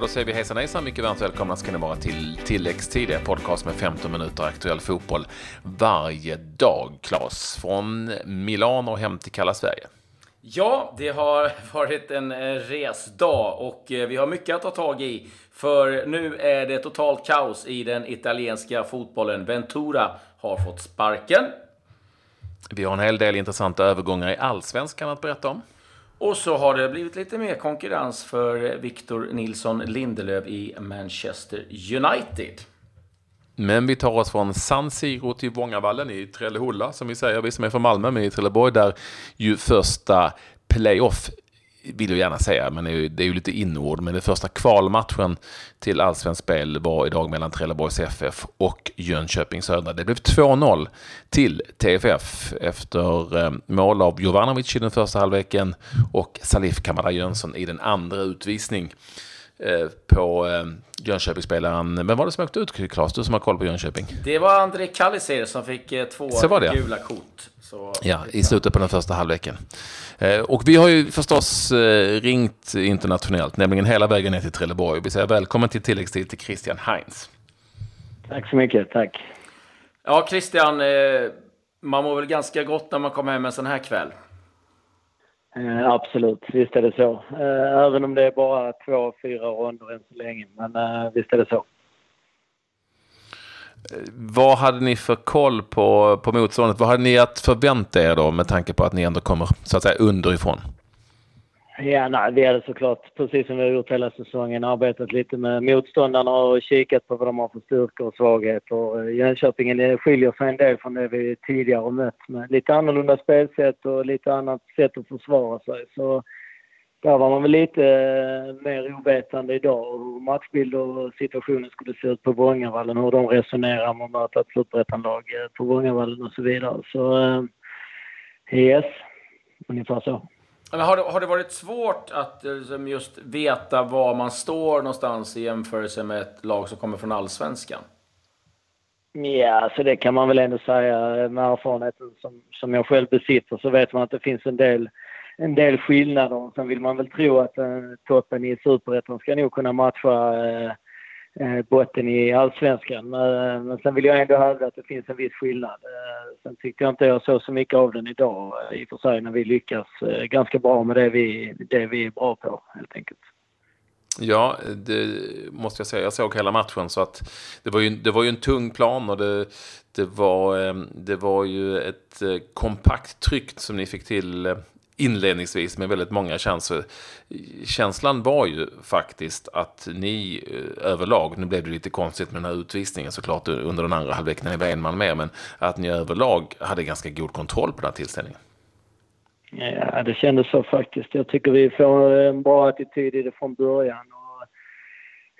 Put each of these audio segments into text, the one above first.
då säger vi hejsan hejsan, mycket varmt välkomna ska ni vara till tilläggstid, podcast med 15 minuter aktuell fotboll varje dag. Klas, från Milano hem till kalla Sverige. Ja, det har varit en eh, resdag och eh, vi har mycket att ta tag i. För nu är det totalt kaos i den italienska fotbollen. Ventura har fått sparken. Vi har en hel del intressanta övergångar i allsvenskan att berätta om. Och så har det blivit lite mer konkurrens för Victor Nilsson Lindelöf i Manchester United. Men vi tar oss från San Siro till Vångavallen i Trellehulla, som vi säger, vi som är från Malmö, men i Trelleborg, där ju första playoff vill jag gärna säga, men det är ju lite inord. Men den första kvalmatchen till allsvenskt spel var idag mellan Trelleborgs FF och Jönköping Södra. Det blev 2-0 till TFF efter eh, mål av Jovanovic i den första halvleken och Salif Kamara Jönsson i den andra utvisning på eh, Jönköpingsspelaren. Vem var det som åkte ut, Claes? Du som har koll på Jönköping. Det var André Kalliser som fick två gula kort. Så, ja, i slutet på den första halvleken. Eh, och vi har ju förstås eh, ringt internationellt, nämligen hela vägen ner till Trelleborg. Vi säger välkommen till tilläggstid till Christian Heinz. Tack så mycket, tack. Ja, Christian, eh, man mår väl ganska gott när man kommer hem en sån här kväll? Eh, absolut, visst är det så. Eh, även om det är bara två, fyra ronder än så länge. Men eh, visst är det så. Vad hade ni för koll på, på motståndet? Vad hade ni att förvänta er då med tanke på att ni ändå kommer så att säga underifrån? Ja, nej, vi hade såklart, precis som vi har gjort hela säsongen, arbetat lite med motståndarna och kikat på vad de har för styrkor och svagheter. Eh, Jönköping skiljer sig en del från det vi tidigare har mött med lite annorlunda spelsätt och lite annat sätt att försvara sig. Så där var man väl lite eh, mer ovetande idag hur matchbild och situationen skulle se ut på Vångavallen, hur de resonerar om att möta ett superettanlag eh, på Vångavallen och så vidare. Så yes, ungefär så. Men har, det, har det varit svårt att liksom, just veta var man står någonstans i jämförelse med ett lag som kommer från allsvenskan? Ja, så det kan man väl ändå säga med erfarenheten som, som jag själv besitter så vet man att det finns en del en del skillnader. Sen vill man väl tro att eh, toppen i superettan ska nog kunna matcha eh, Eh, botten i allsvenskan. Eh, men sen vill jag ändå hävda att det finns en viss skillnad. Eh, sen tyckte jag inte jag såg så mycket av den idag i och för sig när vi lyckas ganska bra med det vi, det vi är bra på helt enkelt. Ja, det måste jag säga. Jag såg hela matchen så att det var ju, det var ju en tung plan och det, det, var, det var ju ett kompakt tryck som ni fick till inledningsvis med väldigt många chanser. Känslan var ju faktiskt att ni eh, överlag, nu blev det lite konstigt med den här utvisningen såklart under den andra halvleken, när ni var en man med, men att ni överlag hade ganska god kontroll på den här tillställningen. Ja, det kändes så faktiskt. Jag tycker vi får en bra attityd i det från början.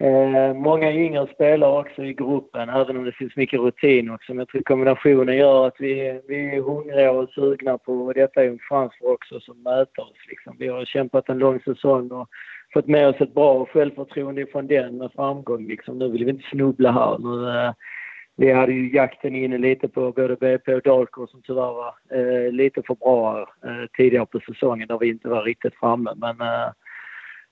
Eh, många yngre spelare också i gruppen, även om det finns mycket rutin också. Men jag tror kombinationen gör att vi, vi är hungriga och sugna på, detta är en chans för också som möter oss. Liksom. Vi har kämpat en lång säsong och fått med oss ett bra självförtroende från den med framgång. Liksom. Nu vill vi inte snubbla här. Nu, eh, vi hade ju jakten inne lite på både BP och Dalkurd som tyvärr var eh, lite för bra eh, tidigare på säsongen där vi inte var riktigt framme. Men Eh,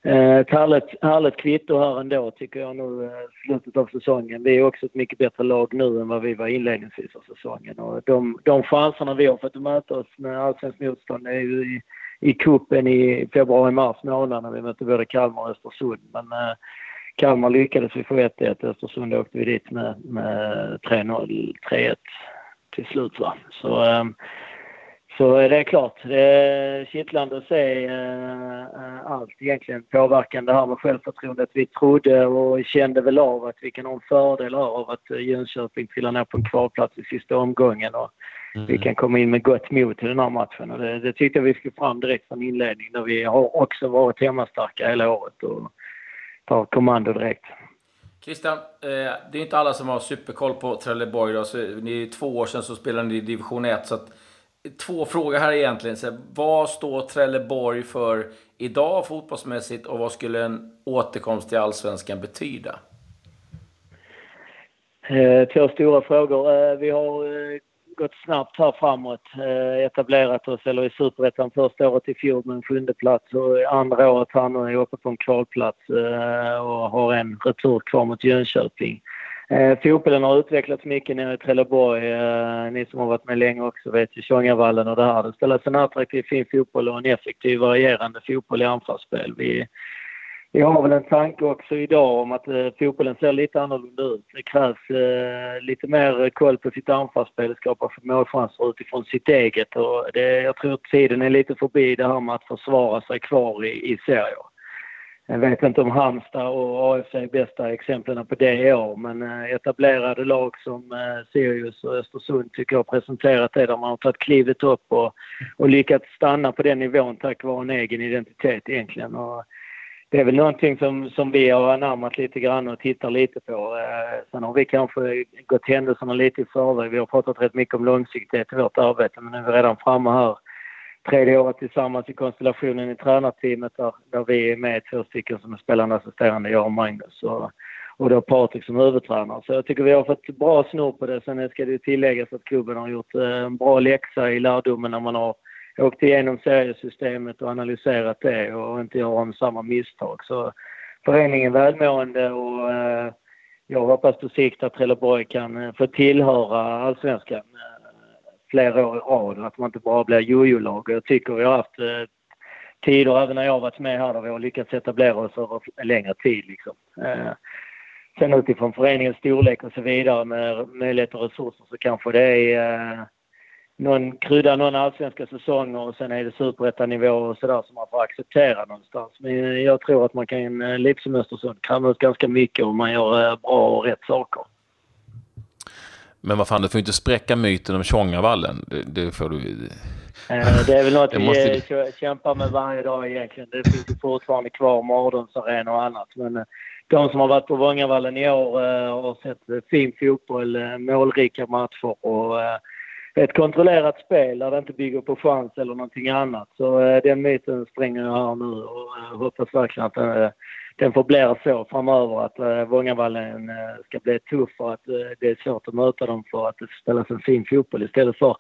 Eh, ett härligt, härligt kvitto här ändå tycker jag nu eh, slutet av säsongen. Vi är också ett mycket bättre lag nu än vad vi var inledningsvis av säsongen. Och de, de chanserna vi har fått att möta oss med allsvenskt motstånd är ju i, i kuppen i februari-mars månad när vi mötte både Kalmar och Östersund. Men eh, Kalmar lyckades vi få 1-1. Östersund åkte vi dit med, med 3-0, 3-1 till slut. Va? Så eh, så det är klart, det är kittlande att se äh, allt egentligen påverkande här med självförtroendet. Vi trodde och kände väl av att vi kan ha en fördel av att Jönköping trillar ner på en kvalplats i sista omgången och mm. vi kan komma in med gott mod till den här matchen. Och det, det tyckte jag vi skulle fram direkt från inledning där vi har också varit hemmastarka hela året och tar kommando direkt. Christian, det är inte alla som har superkoll på Trelleborg. Då, så ni, två år sedan så spelade ni i division 1. Så att två frågor här egentligen. Så vad står Trelleborg för idag fotbollsmässigt och vad skulle en återkomst till allsvenskan betyda? Eh, två stora frågor. Eh, vi har eh, gått snabbt här framåt. Eh, etablerat oss, eller i Superettan första året i fjol med en sjunde plats och andra året här nu är uppe på en kvalplats eh, och har en retur kvar mot Jönköping. Eh, Eh, fotbollen har utvecklats mycket nere i Trelleborg. Eh, ni som har varit med länge också vet ju Tjongavallen och det här. Det spelas en attraktiv fin fotboll och en effektiv varierande fotboll i anfallsspel. Vi, vi har väl en tanke också idag om att eh, fotbollen ser lite annorlunda ut. Det krävs eh, lite mer koll på sitt anfallsspel, skapa målchanser utifrån sitt eget. Och det, jag tror tiden är lite förbi det här med att försvara sig kvar i, i serier. Jag vet inte om Halmstad och AFC är bästa exemplen på det i år, men eh, etablerade lag som eh, Sirius och Östersund tycker jag har presenterat det där man har tagit klivet upp och, och lyckats stanna på den nivån tack vare en egen identitet egentligen. Och det är väl någonting som, som vi har anammat lite grann och tittar lite på. Eh, sen har vi kanske gått händelserna lite i förväg. Vi har pratat rätt mycket om långsiktighet i vårt arbete, men nu är vi redan framme här tredje året tillsammans i konstellationen i tränarteamet där, där vi är med två stycken som är spelande assisterande, jag och Magnus. Och, och då Patrik som huvudtränare. Så jag tycker vi har fått bra snurr på det. Sen ska det ju tilläggas att klubben har gjort en bra läxa i lärdomen när man har åkt igenom seriesystemet och analyserat det och inte gör om samma misstag. Så föreningen är välmående och eh, jag hoppas på sikt att Trelleborg kan eh, få tillhöra allsvenskan flera år i rad. Att man inte bara blir jojo-lag. Jag tycker vi har haft eh, tider, även när jag varit med här, där vi har lyckats etablera oss över en längre tid. Liksom. Eh, sen utifrån föreningens storlek och så vidare med möjligheter och resurser så kanske det är eh, någon krydda någon allsvenska säsonger och sen är det superettanivå och sådär som man får acceptera någonstans. Men eh, jag tror att man kan, liksom Östersund, kräma ut ganska mycket om man gör eh, bra och rätt saker. Men vad fan, du får inte spräcka myten om Tjongavallen. Det, det får du... Eh, det är väl något vi måste... kämpar med varje dag egentligen. Det finns ju fortfarande kvar Mardonsarena och annat. Men eh, de som har varit på Vångavallen i år eh, har sett fin fotboll, målrika matcher och ett kontrollerat spel där det inte bygger på chans eller någonting annat. Så den myten spränger jag här nu och hoppas verkligen att den förblir så framöver att eh, Vångavallen eh, ska bli tuff och att eh, det är svårt att möta dem för att det spelas en fin fotboll istället för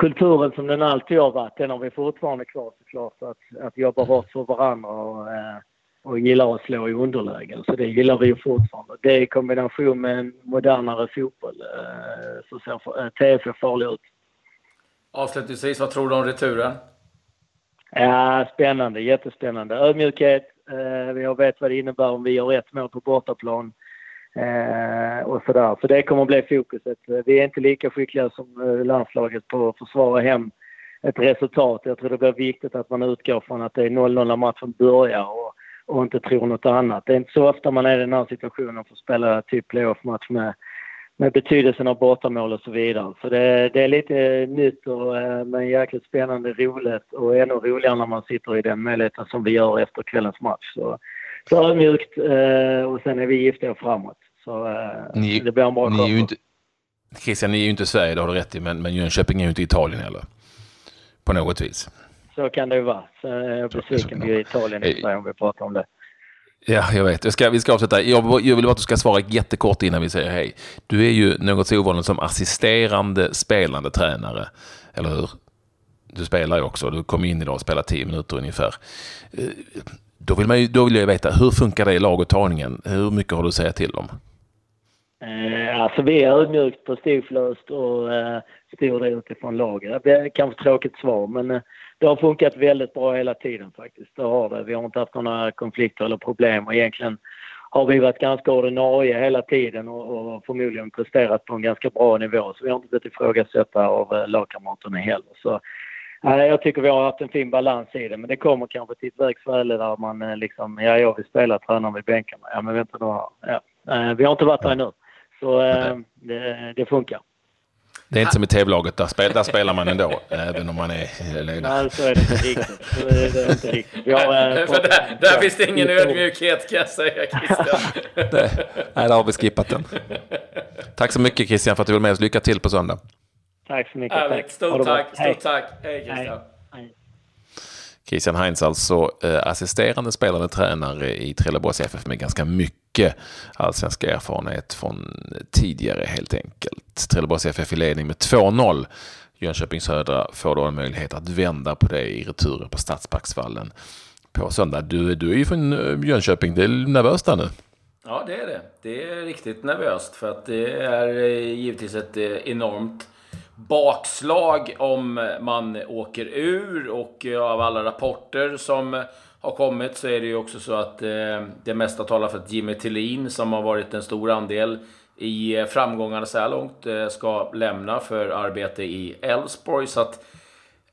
kulturen som den alltid har varit. Den har vi fortfarande kvar såklart. Att, att jobba hårt för varandra och, eh, och gillar att slå i underlägen. Så det gillar vi fortfarande. Det i kombination med en modernare fotboll eh, så ser eh, TFF farlig ut. Avslutningsvis, vad tror du om returen? Ja, spännande, jättespännande. Ödmjukhet, Eh, vet vad det innebär om vi gör ett mål på bortaplan. Eh, och sådär. Så det kommer att bli fokuset. Eh, vi är inte lika skickliga som eh, landslaget på att försvara hem ett resultat. Jag tror det blir viktigt att man utgår från att det är 0-0 när matchen börjar och, och inte tror något annat. Det är inte så ofta man är i den här situationen för att spela typ playoff-match med med betydelsen av bortamål och så vidare. Så det, det är lite nytt och eh, men jäkligt spännande, roligt och ännu roligare när man sitter i den möjligheten som vi gör efter kvällens match. Så, så ödmjukt eh, och sen är vi giftiga framåt. Så eh, ni, det blir en bra ni är ju inte, Christian, ni är ju inte Sverige, det har du rätt i, men, men Jönköping är ju inte Italien heller. På något vis. Så kan det ju vara. Så är jag besviken på Italien i Sverige om vi pratar om det. Ja, jag vet. Jag ska, vi ska avsluta. Jag, jag vill bara att du ska svara jättekort innan vi säger hej. Du är ju något så ovanligt som assisterande spelande tränare, eller hur? Du spelar ju också. Du kom in idag och spelade tio minuter ungefär. Eh, då vill, man ju, då vill jag veta, hur funkar det i laguttagningen? Hur mycket har du att säga till om? Eh, alltså vi är ödmjukt prestigelöst och eh, stor del utifrån laget. Det är kanske ett tråkigt svar men eh, det har funkat väldigt bra hela tiden faktiskt. Det har det. Vi har inte haft några konflikter eller problem och egentligen har vi varit ganska ordinarie hela tiden och, och förmodligen presterat på en ganska bra nivå. Så vi har inte blivit ifrågasatta av eh, lagkamraterna heller. Så, eh, jag tycker vi har haft en fin balans i det, men det kommer kanske till ett vägs där man eh, liksom, ja, jag vill spela, tränaren vid bänkarna. Ja, men vänta nu. Ja. Eh, vi har inte varit där ännu. Så eh, det, det funkar. Det är inte som i TV-laget, där, spel, där spelar man ändå, även om man är ledare. Nej, så är det inte riktigt. Så är det inte riktigt. Vi har, äh, För där, där finns det ingen ödmjukhet kan jag säga, Christian. nej, där har vi skippat den. Tack så mycket Christian för att du vill med oss. Lycka till på söndag. Tack så mycket. Alex, stort tack. Stort tack. Hej Christian. Christian Heinz alltså eh, assisterande spelande tränare i Trelleborgs FF med ganska mycket allsvensk erfarenhet från tidigare helt enkelt. Trelleborgs FF i ledning med 2-0. Jönköping Södra får då en möjlighet att vända på det i returen på Stadsparksvallen på söndag. Du, du är ju från eh, Jönköping, det är nervöst där nu. Ja, det är det. Det är riktigt nervöst för att det är eh, givetvis ett eh, enormt bakslag om man åker ur och eh, av alla rapporter som har kommit så är det ju också så att eh, det mesta talar för att Jimmy Tillin som har varit en stor andel i eh, framgångarna så här långt ska lämna för arbete i Elfsborg. Så att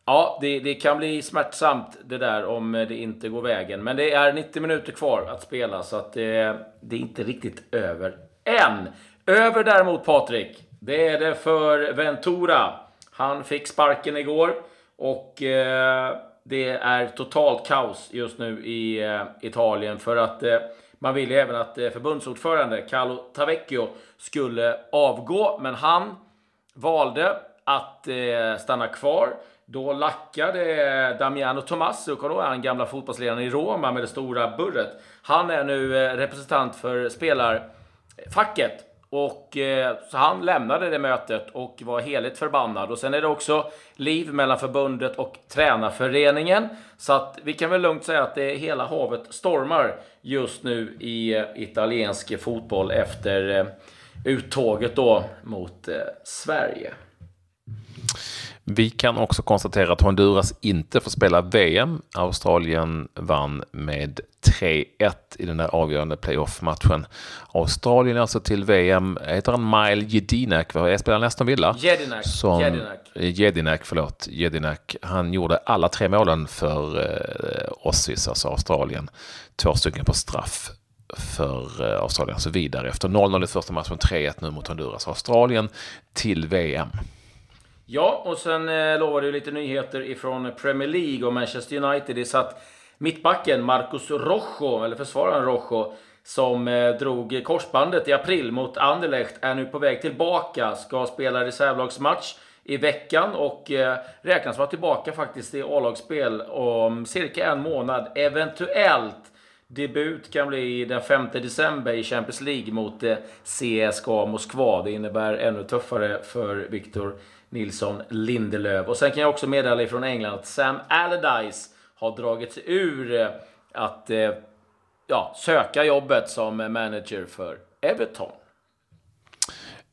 Ja, det, det, kan bli smärtsamt det där om det inte går vägen. Men det är 90 minuter kvar att spela så att det, det är inte riktigt över än. Över däremot Patrik, det är det för Ventura. Han fick sparken igår och eh, det är totalt kaos just nu i eh, Italien för att eh, man ville även att eh, förbundsordförande Carlo Tavecchio skulle avgå, men han valde att eh, stanna kvar. Då lackade eh, Damiano Tomassi, kommer du han gamla fotbollsledaren i Roma med det stora burret. Han är nu eh, representant för spelarfacket. Och, eh, så han lämnade det mötet och var heligt förbannad. Och sen är det också liv mellan förbundet och tränarföreningen. Så att vi kan väl lugnt säga att det hela havet stormar just nu i eh, italiensk fotboll efter eh, uttåget då mot eh, Sverige. Vi kan också konstatera att Honduras inte får spela VM. Australien vann med 3-1 i den där avgörande playoff-matchen. Australien alltså till VM. Heter han Mile Jedinak? Spelar han Aston Villa? Jedinak. Som, Jedinak. Jedinak, förlåt. Jedinak. Han gjorde alla tre målen för eh, Ossis, alltså Australien. Två stycken på straff för eh, Australien, alltså vidare efter 0-0 i första matchen, 3-1 nu mot Honduras. Australien till VM. Ja, och sen eh, lovade du lite nyheter ifrån Premier League och Manchester United. Det satt mittbacken Marcus Rojo, eller försvararen Rojo, som eh, drog korsbandet i april mot Anderlecht, är nu på väg tillbaka. Ska spela reservlagsmatch i veckan och eh, räknas vara tillbaka faktiskt i A-lagsspel om cirka en månad. Eventuellt debut kan bli den 5 december i Champions League mot eh, CSKA Moskva. Det innebär ännu tuffare för Victor Nilsson Lindelöf. Och sen kan jag också meddela ifrån England att Sam Allardyce har dragit sig ur eh, att eh, ja, söka jobbet som manager för Everton.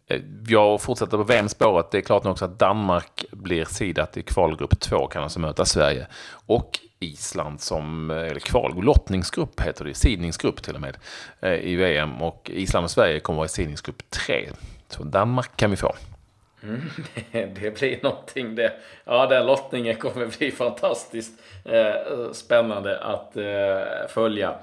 Eh, jag fortsätter på VM-spåret. Det är klart också att Danmark blir sidat i kvalgrupp 2, kan alltså möta Sverige. Och Island som, eller kval, lottningsgrupp heter det, sidningsgrupp till och med, i VM. Och Island och Sverige kommer vara i sidningsgrupp 3. Så Danmark kan vi få. Mm, det, blir någonting det. Ja, den lottningen kommer bli fantastiskt eh, spännande att eh, följa.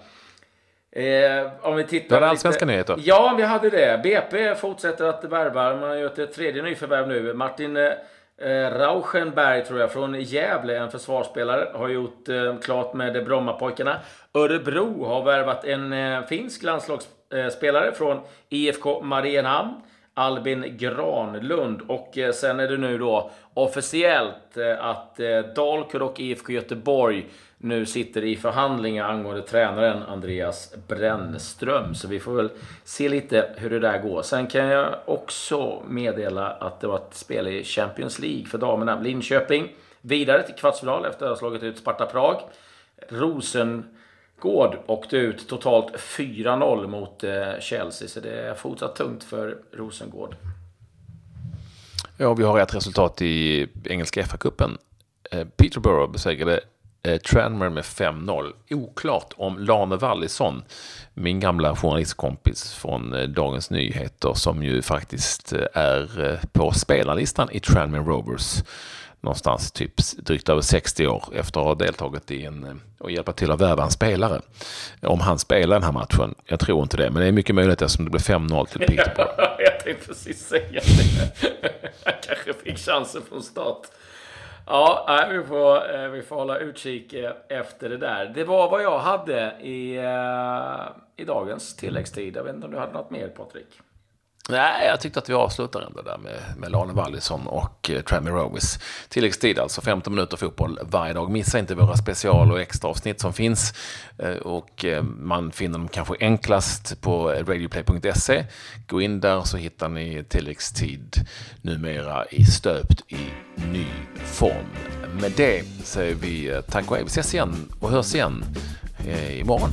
Eh, om vi tittar... Det allsvenska nyheter. Ja, vi hade det. BP fortsätter att värva. Man har gjort ett tredje nyförvärv nu. Martin eh, Rauschenberg, tror jag, från Gävle, en försvarsspelare, har gjort eh, klart med Brommapojkarna. Örebro har värvat en eh, finsk landslagsspelare från IFK Mariehamn. Albin Granlund. Och eh, sen är det nu då officiellt eh, att eh, Dalkurd och IFK Göteborg nu sitter i förhandlingar angående tränaren Andreas Brännström. Så vi får väl se lite hur det där går. Sen kan jag också meddela att det var ett spel i Champions League för damerna. Linköping vidare till kvartsfinal efter att ha slagit ut Sparta Prag. Rosen Gård åkte ut totalt 4-0 mot eh, Chelsea, så det är fortsatt tungt för Rosengård. Ja, vi har ett resultat i engelska FA-cupen. Eh, Peterborough besegrade eh, Tranmere med 5-0. Oklart om Lane Wallison, min gamla journalistkompis från Dagens Nyheter, som ju faktiskt är på spelarlistan i Tranmere Rovers någonstans typ drygt över 60 år efter att ha deltagit i en eh, och hjälpa till att värva en spelare. Om han spelar den här matchen. Jag tror inte det, men det är mycket möjligt eftersom det blev 5-0 till Peterborough. jag tänkte precis säga det. Han kanske fick chansen från start. Ja, vi får, eh, vi får hålla utkik eh, efter det där. Det var vad jag hade i, i dagens tilläggstid. Jag vet inte om du hade något mer, Patrik? Nej, jag tyckte att vi avslutar ändå där med, med Lane Wallison och eh, Trammy Rowis. Tilläggstid alltså, 15 minuter fotboll varje dag. Missa inte våra special och extra avsnitt som finns. Eh, och eh, man finner dem kanske enklast på eh, radioplay.se. Gå in där så hittar ni tilläggstid numera i stöpt i ny form. Med det säger vi eh, tack och hej. Vi ses igen och hörs igen eh, imorgon.